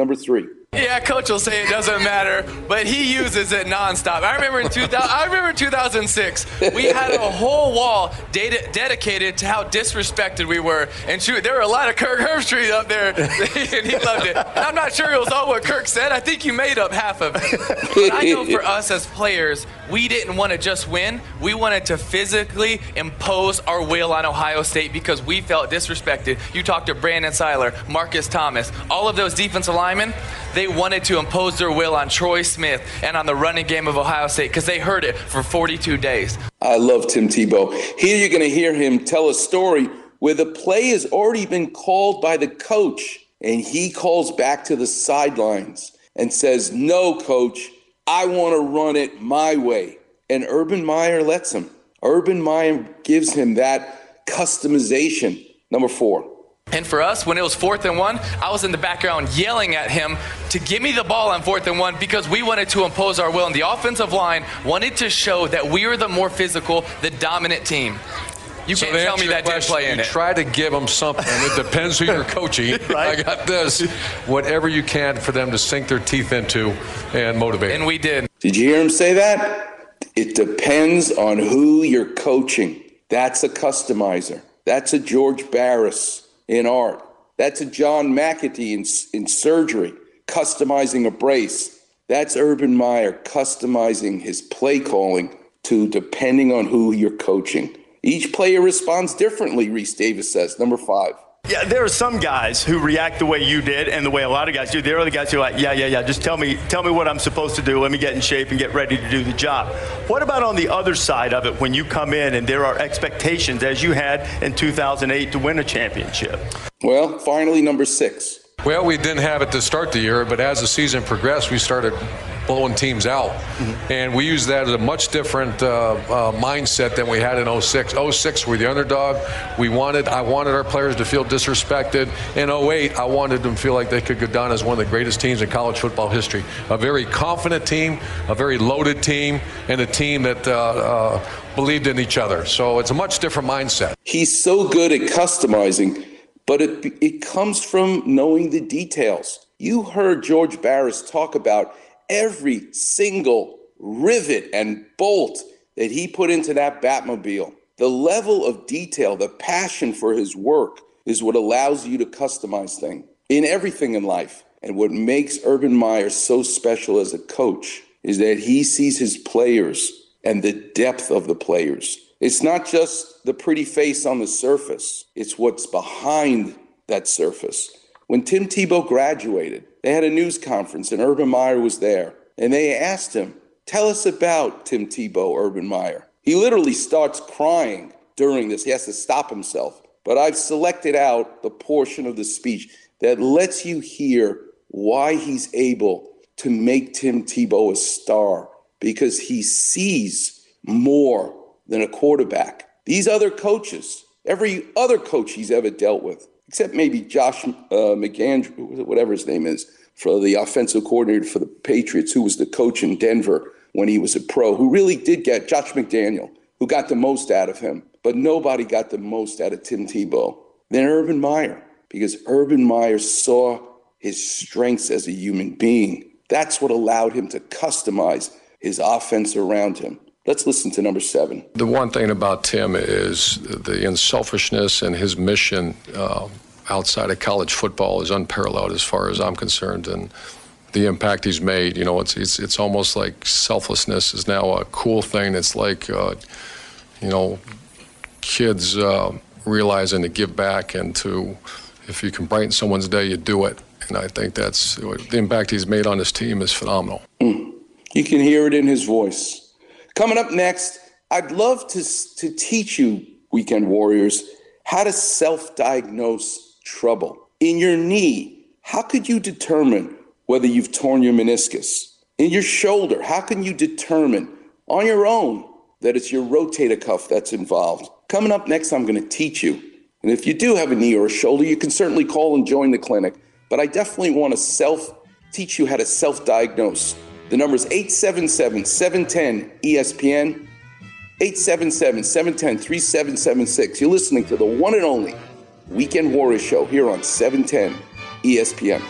Number three. Yeah, coach will say it doesn't matter, but he uses it nonstop. I remember in 2000, I remember 2006, we had a whole wall ded- dedicated to how disrespected we were. And shoot, there were a lot of Kirk Herbstreit up there, and he loved it. And I'm not sure it was all what Kirk said. I think you made up half of it. But I know for us as players, we didn't want to just win. We wanted to physically impose our will on Ohio State because we felt disrespected. You talked to Brandon Siler, Marcus Thomas, all of those defensive linemen. They wanted to impose their will on Troy Smith and on the running game of Ohio State because they heard it for 42 days. I love Tim Tebow. Here you're going to hear him tell a story where the play has already been called by the coach, and he calls back to the sidelines and says, No, coach, I want to run it my way. And Urban Meyer lets him. Urban Meyer gives him that customization. Number four. And for us, when it was fourth and one, I was in the background yelling at him to give me the ball on fourth and one because we wanted to impose our will. And the offensive line wanted to show that we were the more physical, the dominant team. You So can't tell me your that didn't play in you it. try to give them something. It depends who you're coaching. I got this. Whatever you can for them to sink their teeth into and motivate. And we did. Did you hear him say that? It depends on who you're coaching. That's a customizer. That's a George Barris in art. That's a John McAtee in, in surgery, customizing a brace. That's Urban Meyer customizing his play calling to depending on who you're coaching. Each player responds differently, Rece Davis says. Number five. Yeah, there are some guys who react the way you did and the way a lot of guys do. There are the guys who are like, yeah, yeah, yeah, just tell me, tell me what I'm supposed to do. Let me get in shape and get ready to do the job. What about on the other side of it when you come in and there are expectations as you had in 2008 to win a championship? Well, finally, number six. Well, we didn't have it to start the year, but as the season progressed, we started blowing teams out. And we used that as a much different uh, uh, mindset than we had in 06. 06, we're the underdog. We wanted, I wanted our players to feel disrespected. In 08, I wanted them to feel like they could go down as one of the greatest teams in college football history. A very confident team, a very loaded team, and a team that uh, uh, believed in each other. So it's a much different mindset. He's so good at customizing, but it, it comes from knowing the details. You heard George Barris talk about every single rivet and bolt that he put into that Batmobile. The level of detail, the passion for his work is what allows you to customize things in everything in life. And what makes Urban Meyer so special as a coach is that he sees his players and the depth of the players. It's not just the pretty face on the surface, it's what's behind that surface. When Tim Tebow graduated, they had a news conference and Urban Meyer was there. And they asked him, Tell us about Tim Tebow, Urban Meyer. He literally starts crying during this. He has to stop himself. But I've selected out the portion of the speech that lets you hear why he's able to make Tim Tebow a star because he sees more than a quarterback. These other coaches, every other coach he's ever dealt with, except maybe Josh uh, McAndrew, whatever his name is, for the offensive coordinator for the Patriots, who was the coach in Denver when he was a pro, who really did get Josh McDaniel, who got the most out of him. But nobody got the most out of Tim Tebow than Urban Meyer, because Urban Meyer saw his strengths as a human being. That's what allowed him to customize his offense around him. Let's listen to number seven. The one thing about Tim is the unselfishness and his mission uh, outside of college football is unparalleled as far as I'm concerned, and the impact he's made. You know, it's it's it's almost like selflessness is now a cool thing. It's like, uh, you know, kids uh, realizing to give back and to, if you can brighten someone's day, you do it. And I think that's the impact he's made on his team is phenomenal. Mm. You can hear it in his voice. Coming up next, I'd love to, to teach you, Weekend Warriors, how to self diagnose trouble. In your knee, how could you determine whether you've torn your meniscus? In your shoulder, how can you determine on your own that it's your rotator cuff that's involved? Coming up next, I'm going to teach you. And if you do have a knee or a shoulder, you can certainly call and join the clinic. But I definitely want to self teach you how to self diagnose. The number is 877 710 ESPN, 877 710 3776. You're listening to the one and only Weekend Warrior Show here on 710 ESPN.